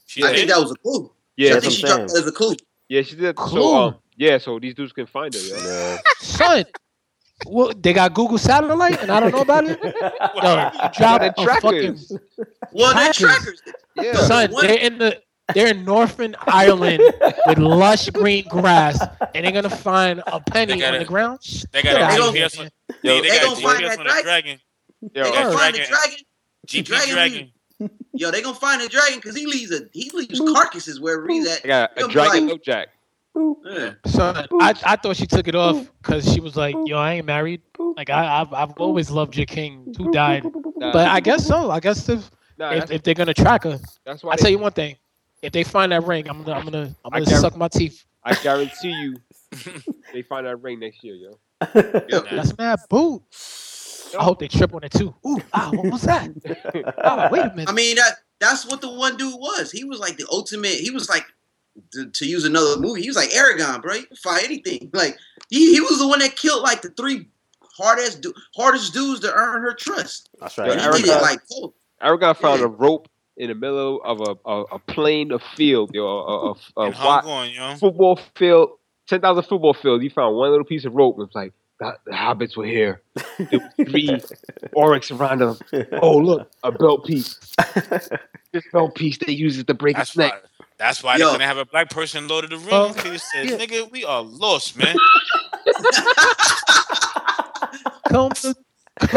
She I think that was a clue. Yeah, I think she I'm dropped that as a clue. yeah, she did. Cool. So um, yeah, so these dudes can find her. Yo. Yeah. Son, well, they got Google Satellite and I don't know about it. Yo, drop They're a fucking trackers. Well, they're Trackers. trackers. Yeah, son. What? They're in the they're in Northern Ireland with lush green grass, and they're gonna find a penny They got on the ground. They got outta a gonna- GPS. on- Yo, they, they got gonna find GPS that on dragon. dragon. yo, They gonna find the dragon. GP dragon dragon. Yo, they gonna find a dragon because he leaves a he leaves carcasses wherever he's at. I got a Yo, dragon like- no jack. Yeah. Son, I, I thought she took it off because she was like, "Yo, I ain't married. Like I, I've I've always loved your king who died." Nah, But I guess so. I guess if nah, if, if they're gonna track her, that's why I they- tell you one thing: if they find that ring, I'm gonna I'm gonna I'm gonna suck my teeth. I guarantee you, they find that ring next year, yo. That's mad boot. I hope they trip on it too. Ooh, ah, what was that? Oh, wait a minute. I mean that that's what the one dude was. He was like the ultimate. He was like to, to use another movie. He was like Aragorn, bro. He could fight anything. Like he, he was the one that killed like the three hardest du- hardest dudes to earn her trust. That's And right. he did it Aragorn- like cold. Aragorn found Yeah. a rope in the middle of a a, a plain of field, yo, a, a, a, And a hung on, yo. football field, ten thousand football field. He found one little piece of rope and was like, the, the hobbits were here. There was three orcs around them. Oh look, a belt piece. This belt piece they use it to break That's its neck. why. That's why Yo. they're gonna have a black person Lord of the Rings. Oh, 'cause he said, yeah. "Nigga, we are lost, man." come to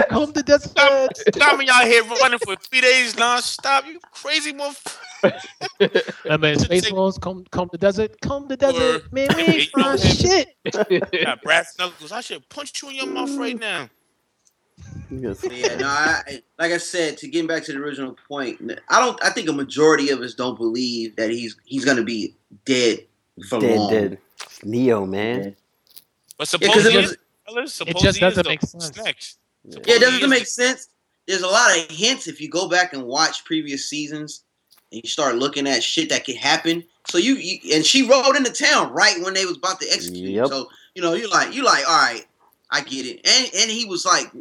come to desert. Got me out here running for three days nonstop. You crazy motherfucker. Remember in Spaceballs, come come to the desert, come to the desert. Or- Man, we ain't You know shit. Got brass knuckles. I should punch you in your mouth right now. Yes. Yeah, no, I, I- like I said, to get back to the original point, I don't. I think a majority of us don't believe that he's he's gonna be dead for Dead, long. dead. Neo, man. But Yeah, because suppose it, was- is, just doesn't make sense. what's next. yeah, it doesn't make sense. There's a lot of hints if you go back and watch previous seasons, and you start looking at shit that could happen. So you, you and she rode into town right when they was about to execute. Yep. So you know, you're like, you like, all right, I get it. And and he was like,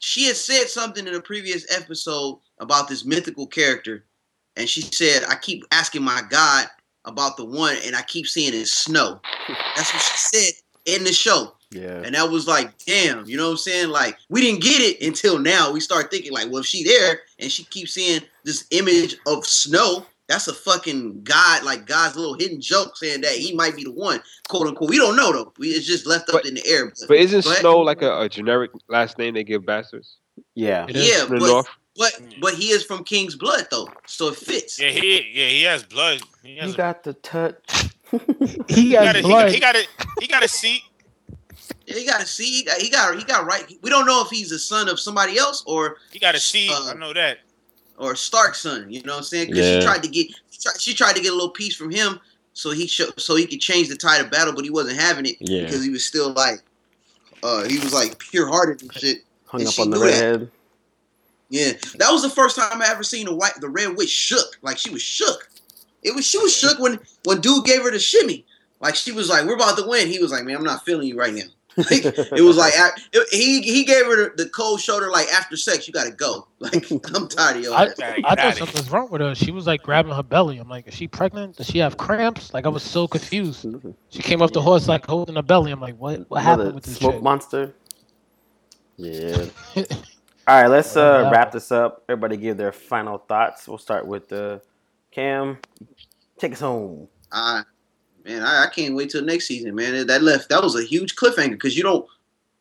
she had said something in a previous episode about this mythical character, and she said, I keep asking my God about the one, and I keep seeing it snow. That's what she said in the show. Yeah. And that was like, damn, you know what I'm saying? Like, we didn't get it until now. We start thinking, like, well, if she there and she keeps seeing this image of snow, that's a fucking God, like God's little hidden joke saying that he might be the one, quote unquote. We don't know though. We, it's just left up But- in the air. But, But isn't But- Snow like a, a generic last name they give bastards? Yeah. Yeah, but, but but he is from King's blood though, so it fits. Yeah, he yeah he has blood. He has You a- got the touch. He he got has a, he, got, blood. he got a he got a seat. Yeah, he got to see. He got, he got he got right. We don't know if he's a son of somebody else or He got a seat. Uh, I know that. Or Stark's son. You know what I'm saying? Because Yeah. she tried to get she tried, she tried to get a little piece from him so he show, so he could change the tide of battle, but he wasn't having it Yeah. because he was still like uh he was like pure hearted and shit. Hung And up on the knew redhead. Yeah, that was the first time I ever seen the white the red witch shook. Like she was shook. It was she was shook when when dude gave her the shimmy. Like she was like, "We're about to win." He was like, "Man, I'm not feeling you right now." Like, it was like it- he he gave her the, the cold shoulder. Like after sex, you got to go. Like I'm tired of you. I, Gotta I thought something was wrong with her. She was like grabbing her belly. I'm like, is she pregnant? Does she have cramps? Like I was so confused. She came off the horse like holding her belly. I'm like, what? What Another happened with this smoke chick? monster. Yeah. All right, let's uh, wrap this up. Everybody give their final thoughts. We'll start with uh, Cam. Take us home. I man, I, I can't wait till next season, man. That left that was a huge cliffhanger because you don't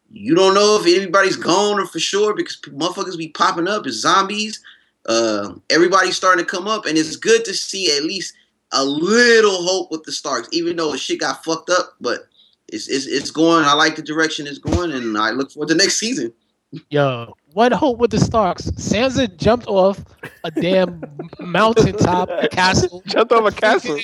you don't know if anybody's gone or for sure because motherfuckers be popping up as zombies. Uh, everybody's starting to come up, and it's good to see at least a little hope with the Starks, even though shit got fucked up. But it's it's, it's going. I like the direction it's going, and I look forward to next season. Yo, what hope with the Starks? Sansa jumped off a damn mountaintop castle. Jumped off a castle.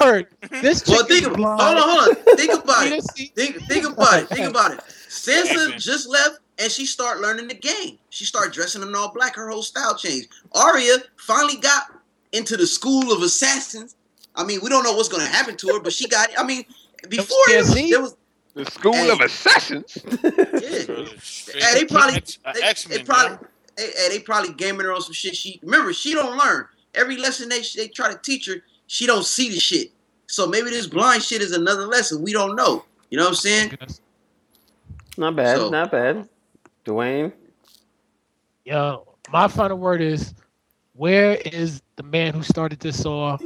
Word. This chick Well, think is about blind. hold on, hold on. Think about it. didn't see- Think think about it. Think about it. Sansa just left and she started learning the game. She started dressing in all black. Her whole style changed. Arya finally got into the school of assassins. I mean, we don't know what's going to happen to her, but she got. I mean, before it was, there was The School Hey. of Assassins. yeah. Hey, they probably they, they probably man. hey, hey, they probably gaming her on some shit. She remember she don't learn every lesson they they try to teach her. She don't see the shit. So maybe this blind shit is another lesson. We don't know. You know what I'm saying? Not bad. So- not bad. Dwayne. Yo, my final word is where is the man who started this all?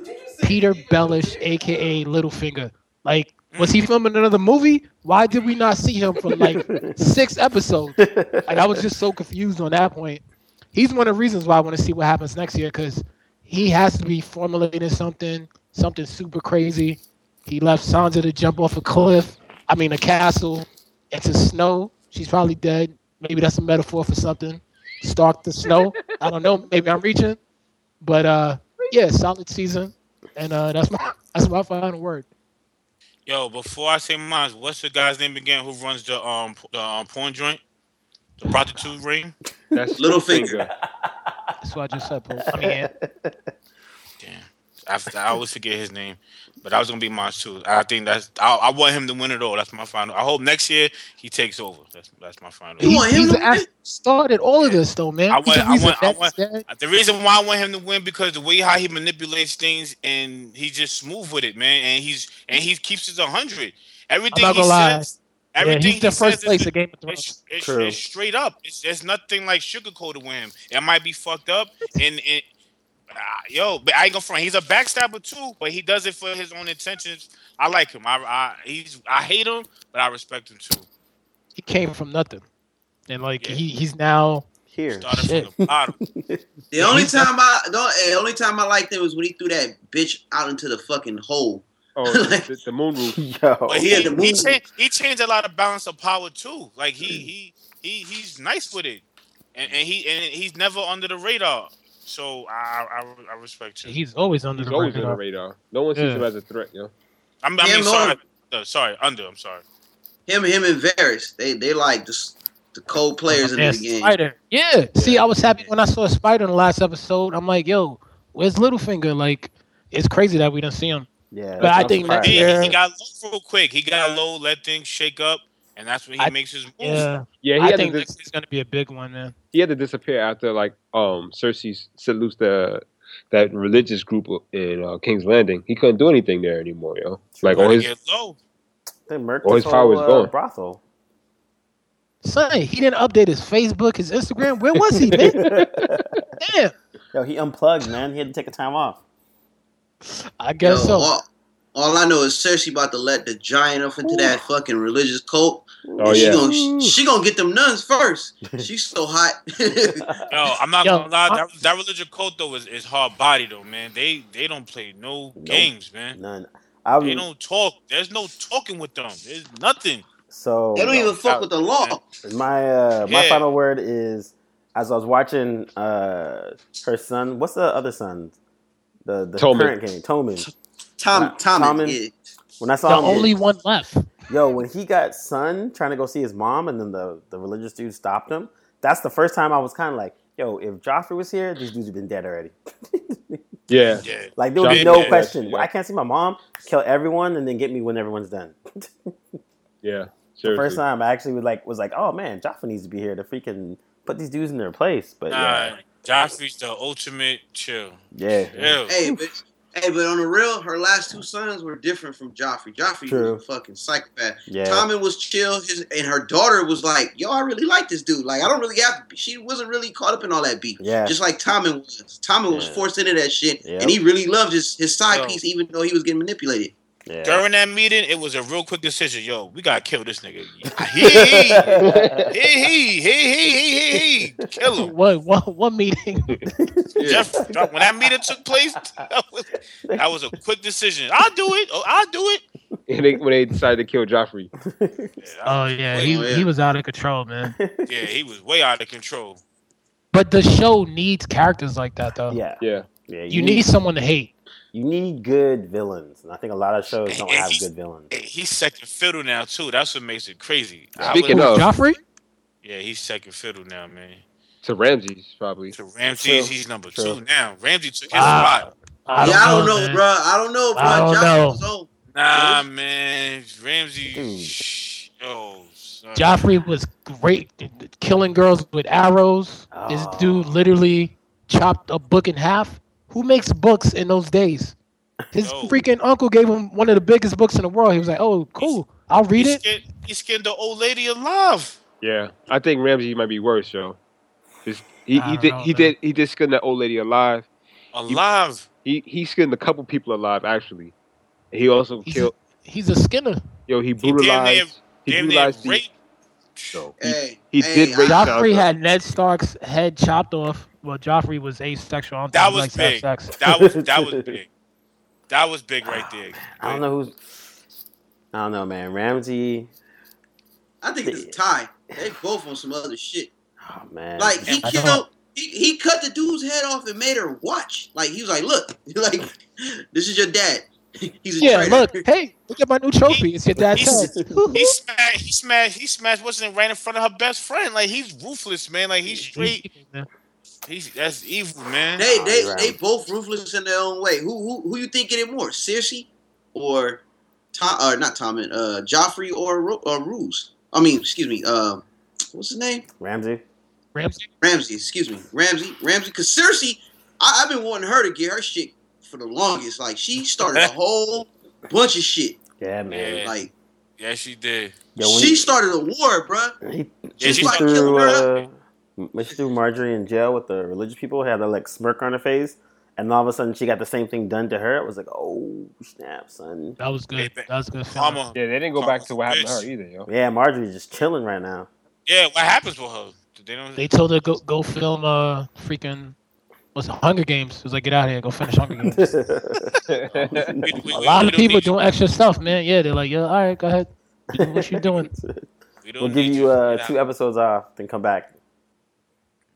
Petyr Baelish, aka Littlefinger. Like, was he filming another movie? Why did we not see him for like six episodes? Like, I was just so confused on that point. He's one of the reasons why I want to see what happens next year because he has to be formulating something, something super crazy. He left Sansa to jump off a cliff. I mean, a castle into snow. She's probably dead. Maybe that's a metaphor for something. Stark the snow. I don't know. Maybe I'm reaching, but uh, yeah, solid season, and uh, that's my that's my final word. Yo, before I say mine, what's the guy's name again who runs the um the um, porn joint, the prostitute ring? That's Littlefinger. That's what I just said. Paul. I mean, Damn, I, I always forget his name, but that was gonna be mine too. I think that's I, I want him to win it all. That's my final. I hope next year he takes over. That's that's my final. You he, want him he's to started all of this though, man. I want- the I reason want- I want- uh, The reason why I want him to win because the way how he manipulates things and he's just smooth with it, man. And he's and he keeps it hundred. Everything not he gonna lie. says, Yeah, everything he's the he first says place is, of Game of Thrones. it's, it's, True. it's straight up. It's there's nothing like sugarcoated with him. It might be fucked up and and yo, but I ain't gonna front. He's a backstabber too, but he does it for his own intentions. I like him. I, I he's I hate him, but I respect him too. He came from nothing, and like Yeah. he he's now Here. Started Shit. from the bottom. The only time I the the only time I liked him was when he threw that bitch out into the fucking hole. Oh, the, the moon roof. Yo. But he he, had to he, move. changed, he changed a lot of balance of power too. Like he mm. he he he's nice with it, and, and he and he's never under the radar. So I I, I respect you. he's always under He's the always on the radar. radar. No one sees Yeah. him as a threat, yo. I'm, I Yeah, mean, no. sorry, uh, sorry, under. I'm sorry. Him, him, and Varys, they they like the s- the cold players in the game. Spider. Yeah. See, I was happy when I saw Spider in the last episode. I'm like, yo, where's Littlefinger? Like, it's crazy that we didn't see him. Yeah. But I think surprised. next He, year- he got low real quick. He got low, let things shake up, and that's when he I- makes his move. Yeah. Yeah, he I had, think to next dis- is gonna be a big one, man. he had to disappear after like um Cersei salutes the that religious group in uh, King's Landing. He couldn't do anything there anymore, yo. Like Gotta on his get low. They murked his power whole is uh, gone. brothel. Son, he didn't update his Facebook, his Instagram. Where was he, man? Damn. Yo, he unplugged, man. He had to take a time off. I guess Yo, so. all, all I know is Cersei about to let the giant up into that fucking religious cult. Oh and she yeah. gonna she, she gonna get them nuns first. She's so hot. No, I'm not Yo, gonna lie. That, that religious cult though is, is hard body though, man. They they don't play no games, man. None. I They don't talk. There's no talking with them. There's nothing. so they don't even fuck out. with the law. my uh, my Yeah. final word is as I was watching uh, her son. What's the other son? The the Tommen. current game, Tommen. Tom Tom Tommen. yeah. When I The saw him, only one left. yo, when he got son trying to go see his mom, and then the the religious dude stopped him. That's the first time I was kind of like, yo, if Joffrey was here, these dudes would been dead already. Yeah. Yeah. Like there would be Joffrey, no yeah, question. yeah. I can't see my mom kill everyone and then get me when everyone's done. Yeah. The first Seriously. time I actually was like was like, oh man, Joffrey needs to be here to freaking put these dudes in their place. But Nah, Joffrey's the ultimate chill. yeah, yeah, Yeah. Hey, but hey, but on the real, her last two sons were different from Joffrey. Joffrey True. was a fucking psychopath. yeah. Tommen was chill, his and her daughter was like, "Yo, I really like this dude. Like, I don't really have." She wasn't really caught up in all that beef. Yeah. just like Tommen was. Tommen was forced into that shit, Yep. and he really loved his his side Yo. piece, even though he was getting manipulated. Yeah. During that meeting, it was a real quick decision. Yo, we gotta kill this nigga. He he he he he he he he kill him. What, what, what meeting? Jeff, uh, when that meeting took place, that was, that was a quick decision. I'll do it. Oh, I'll do it. And they, when they decided to kill Joffrey. Yeah, Oh yeah, he, Oh, he was out of control, man. yeah, he was way out of control. But the show needs characters like that, though. yeah, Yeah. yeah. You need someone to hate. You need good villains, and I think a lot of shows don't And have good villains. He's second fiddle now too. That's what makes it crazy. I Speaking would- of- Joffrey? yeah, he's second fiddle now, man. To Ramses, probably. To Ramses, he's number True. two now. Ramsay took his Ah, spot. I yeah, I don't know, man. bro. I don't know, bro. I don't Joffrey know. was. Nah, man, Ramsay. Dude. Yo, son. Joffrey was great, killing girls with arrows. This Oh. dude literally chopped a book in half. Who makes books in those days? His Yo. freaking uncle gave him one of the biggest books in the world. He was like, "Oh, cool, I'll read he it." Skinned, he skinned the old lady alive. Yeah. I think Ramsay might be worse, yo. 'Cause He, I he did know, he man. did he did skin that old lady alive. Alive. He he skinned a couple people alive actually. He also He's killed He's a Skinner. yo, he He damn near, brutalized he damn brutalized the, raped. yo, he, Hey, he hey, did rape Joffrey had Ned Stark's head chopped off. Well, Joffrey was asexual. I don't That think he was likes big. sex. That was that was big. That was big right there. I don't know who's. I don't know, man. Ramsay. I think it's a tie. They both on some other shit. Oh man. Like he I don't- killed, he, he cut the dude's head off and made her watch. Like he was like, "Look, like this is your dad. He's a Yeah, traitor." look, hey, look at my new trophy. It's your dad's head. He smashed. He smashed. He smashed. What's in right in front of her best friend? Like he's ruthless, man. Like he's straight. He's that's evil, man. They they you're they both ruthless in their own way. Who who who you think get it more, Cersei or Tom? Uh, not Tom and uh, Joffrey or Ru- or Roose? I mean, excuse me. Uh, what's his name? Ramsay. Ramsay. Ramsay. Excuse me, Ramsay. Ramsay. Because Cersei, I, I've been wanting her to get her shit for the longest. Like she started a whole bunch of shit. Yeah, man. Yeah. Like Yeah, she did. Yo, she he- started a war, bruh. He, Yeah, she she like threw killing her. uh, when she threw Margaery in jail with the religious people. Had a like smirk on her face, and all of a sudden she got the same thing done to her. It was like, oh snap, son. That was good. Hey, That was good. film. Karma. Yeah, they didn't go back to what happened to her either, yo. Yeah, Margaery's just chilling right now. Yeah, what happens with her? They don't. They told her go go film uh freaking what's it, Hunger Games. It was like get out of here, go finish Hunger Games. we- we- a lot of people need doing extra stuff, man. Yeah, they're like, yeah, all right, go ahead. What you doing? We don't we'll give need you uh, two out. episodes off, then come back.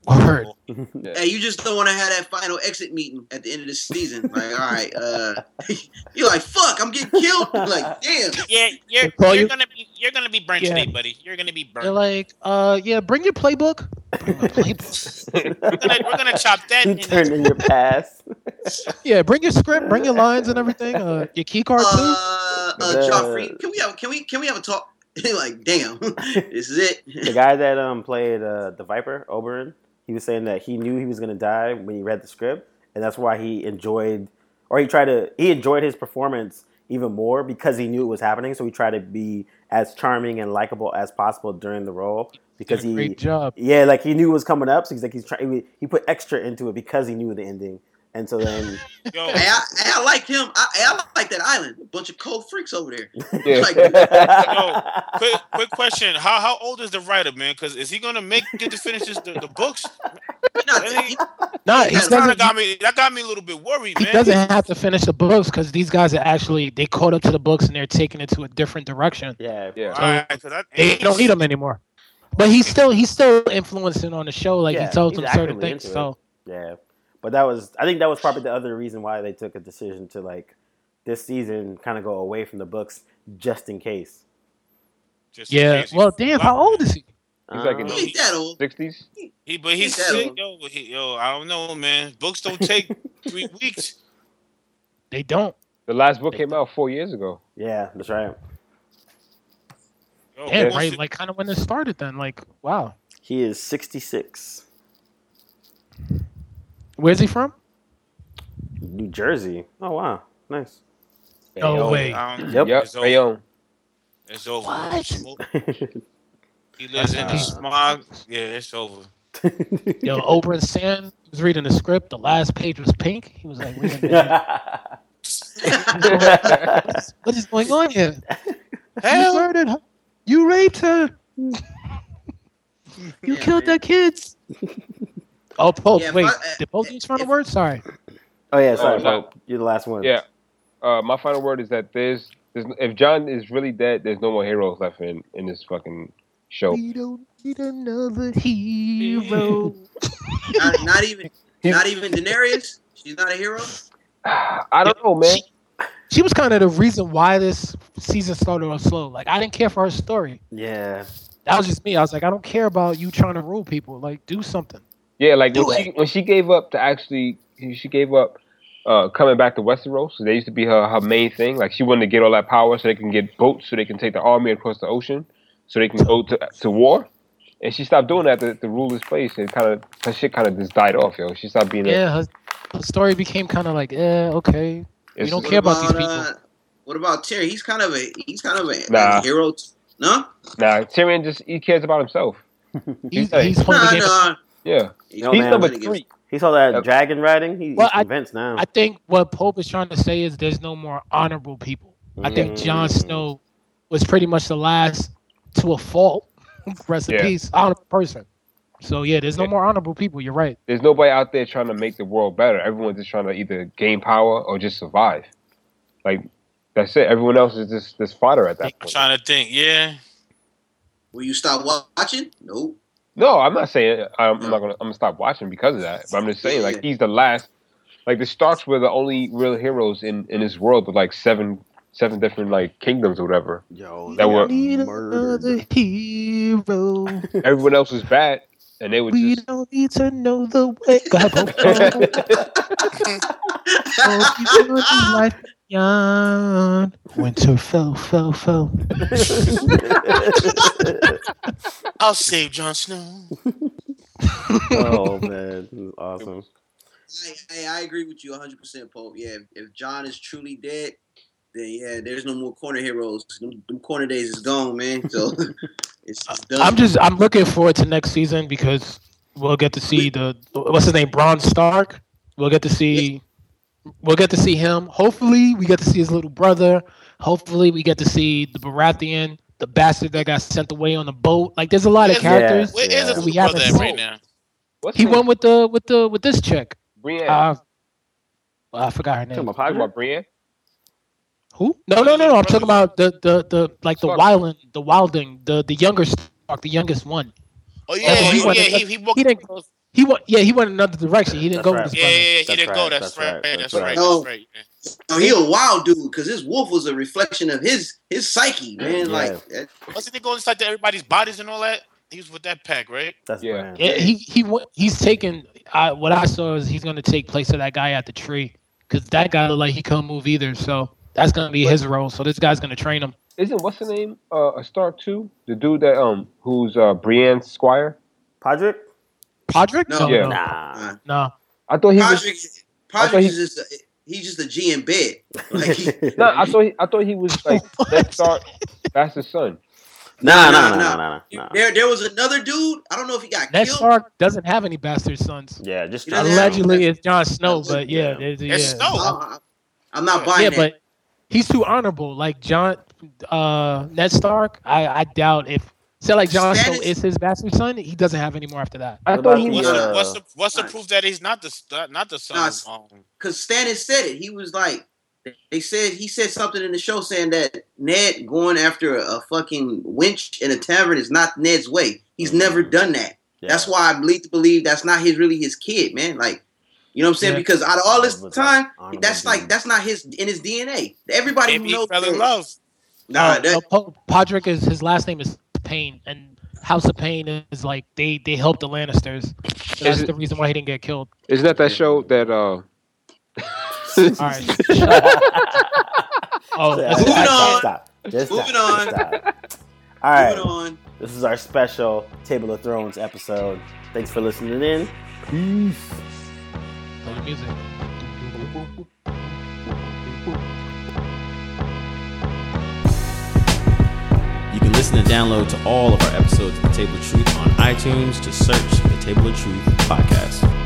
Word. Hey, you just don't want to have that final exit meeting at the end of the season. Like, all right, uh, you're like, fuck, I'm getting killed. like, damn. Yeah, you're, you're you- gonna be you're gonna be burnt Yeah. today, buddy. You're gonna be burnt. They're like, uh, yeah, bring your playbook. Bring playbook. We're gonna, we're gonna chop that. you in turned in your past. Yeah, bring your script, bring your lines and everything. Uh, your key card too. Uh, uh, The- Joffrey, can we have can we can we have a talk? like, damn, this is it. the guy that um played uh, the Viper Oberyn, he was saying that he knew he was gonna die when he read the script, and that's why he enjoyed, or he tried to, he enjoyed his performance even more because he knew it was happening. So he tried to be as charming and likable as possible during the role because Did a he yeah, like he knew it was coming up. So he's like he's trying. He put extra into it because he knew the ending, and so then Yo, Hey, I, I like him. I, I like that island. A bunch of cold freaks over there. Yeah. Like, quick, quick question: How how old is the writer, man? Because is he gonna make get to finish his, the, the books? nah, Really? he- Nah, he That That kind of got me. That got me a little bit worried, He man. doesn't have to finish the books because these guys are actually they caught up to the books and they're taking it to a different direction. yeah, Yeah. All right, 'cause I- They don't need him anymore. But he's still he's still influencing on the show. Like Yeah, he tells he's them certain things. into it. So yeah. But that was I think that was probably the other reason why they took a decision to like this season kind of go away from the books just in case. Just in yeah. case Well, damn, how old is he? He's like in Uh, he ain't that old. Sixties. He, but he's He's that sick, old. yo. He, yo, I don't know, man. Books don't take three weeks. They don't. The last book came out four years ago. yeah, that's right. Yo, Damn, right? should- Like kind of when it started. Then, like, wow. He is 66. Where's he from? New Jersey. Oh wow. Nice. No Bayonne. way. I don't- Yep. Yep. It's over. Bayonne. It's over. What? He lives in the uh, smog. Yeah, it's over. Yo, Oberyn Sand was reading the script. The last page was pink. He was like, wait a minute. what is going on here? You murdered her. You raped her. You Yeah, killed man. their kids. Oh, Pope, Yeah, wait. I- uh, Did Pope use final if- word? Sorry. oh yeah, sorry. Oh, no. You're the last one. Yeah. Uh, my final word is that there's, there's if Jon is really dead, there's no more heroes left in in this fucking show. We don't need another hero. Not, not even, not even Daenerys. She's not a hero. I don't know, man. She, she was kind of the reason why this season started off slow. Like, I didn't care for her story. Yeah. That was just me. I was like, I don't care about you trying to rule people. Like, do something. Yeah, like Do when she, when she gave up to actually, she gave up uh, coming back to Westeros. So they used to be her, her main thing. Like she wanted to get all that power so they can get boats, so they can take the army across the ocean, so they can go to to war. And she stopped doing that to, to rule this place, and kind of her shit kind of just died off, yo. She stopped being. a- Yeah, her, her story became kind of like, eh, okay. it's- don't care about these people. Uh, what about Terry? He's kind of a he's kind of a, Nah. a hero. t- No, Nah, Tyrion just he cares about himself. He's, like- he's playing the nah, game. nah. Yeah, No, he's man. number Nobody three. He saw that Yep. dragon riding. He, Well, he's I- now. I think what Pope is trying to say is there's no more honorable people. I think Jon Mm. Snow was pretty much the last to a fault. Rest in peace, honorable person. So yeah, there's no Yeah. more honorable people. You're right. There's nobody out there trying to make the world better. Everyone's just trying to either gain power or just survive. Like that's it. Everyone else is just this fodder at that I'm point. trying to think. Yeah. Will you stop watching? Nope. No, I'm not saying I'm mm. not gonna. I'm gonna stop watching because of that. But I'm just saying, like, he's the last. Like the Starks were the only real heroes in in this world with like seven seven different like kingdoms or whatever. Yo, That were- murdered. another hero. Everyone else was bad, and they would we just. don't need to know the way. Go ahead, Pope. Hope you feel this life beyond. Winter fell, fell, fell. I'll save Jon Snow. oh man, this is awesome. I, I, I agree with you 100, percent Pope. Yeah, if, if Jon is truly dead, then yeah, there's no more corner heroes. Them, them corner days is gone, man. So it's, it's done. I'm just I'm looking forward to next season because we'll get to see the what's his name, Bran Stark. We'll get to see we'll get to see him. Hopefully we get to see his little brother. Hopefully we get to see the Baratheon, the bastard that got sent away on the boat. Like there's a lot of characters. Where is Yeah. his We haven't right now? What's He his- went with the with the with this chick. Brienne. Uh, I forgot her Talking name. about Talking about Brienne. Who? No, no, no, no. I'm talking about the the the like the wildling, the wildling, the the younger Stark, the youngest one. Oh yeah, That's what he oh, yeah. He he, walked He didn't- He went, yeah, he went another direction. He didn't That's go right. with his Yeah, brother. yeah, yeah. He That's didn't go. right, That's, that's right. right, That's, that's right. right. That's right. yeah. No, he a wild dude because his wolf was a reflection of his his psyche, man. Yeah. Like that, Wasn't he going inside to everybody's bodies and all that? He was with that pack, right? That's Yeah. Bran. Yeah, he he went, he's taking. I, what I saw is he's going to take place of that guy at the tree because that guy look like he couldn't move either. So that's going to be his role. So this guy's going to train him. Isn't what's the name? Uh, a Stark too. The dude that um who's uh Brienne's squire. Podrick? Podrick? No. Yeah. no, Nah. no. I thought he was. Podrick, I thought Podrick he- is just he's just a G in bed. Like, he, No, I thought he, I thought he was like Ned Stark, Bastard's son. Nah, Nah, nah, nah, nah. nah, nah, nah. there, there was another dude. I don't know if he got killed. Ned killed. Stark doesn't have any bastard sons. Yeah, just He doesn't Allegedly, it's Jon Snow, but yeah, yeah. there's- yeah. It's Snow. I- I'm not buying it. Yeah, that. but he's too honorable. Like Jon, uh, Ned Stark. I, I doubt if say like Jon Snow Stannis- is his bastard son, he doesn't have any more after that. I thought he What's, was. uh, the, what's the what's the proof that he's not the not the son? Nah, um, because Stannis said it. He was like, they said he said something in the show saying that Ned going after a, a fucking winch in a tavern is not Ned's way. He's Mhm. never done that. Yeah. That's why I believe to believe that's not his really his kid, man. Like, you know what I'm saying? Yeah. Because out of all this time, honorable that's like dude. that's not his in his DNA. Everybody maybe who knows fell in love. Nah, Uh, that, no, Po- Podrick is his last name is Payne, and House of Pain is like they they helped the Lannisters. So that's it- the reason why he didn't get killed. Isn't that that show that uh? All right. oh, Yeah, that's- Moving just on. Stop. Just Moving stop. on. Stop. All right. moving on. This is our special Table of Thrones episode. Thanks for listening in. Peace. Play the music. Listen and download to all of our episodes of The Table of Truth on iTunes. Just search The Table of Truth podcast.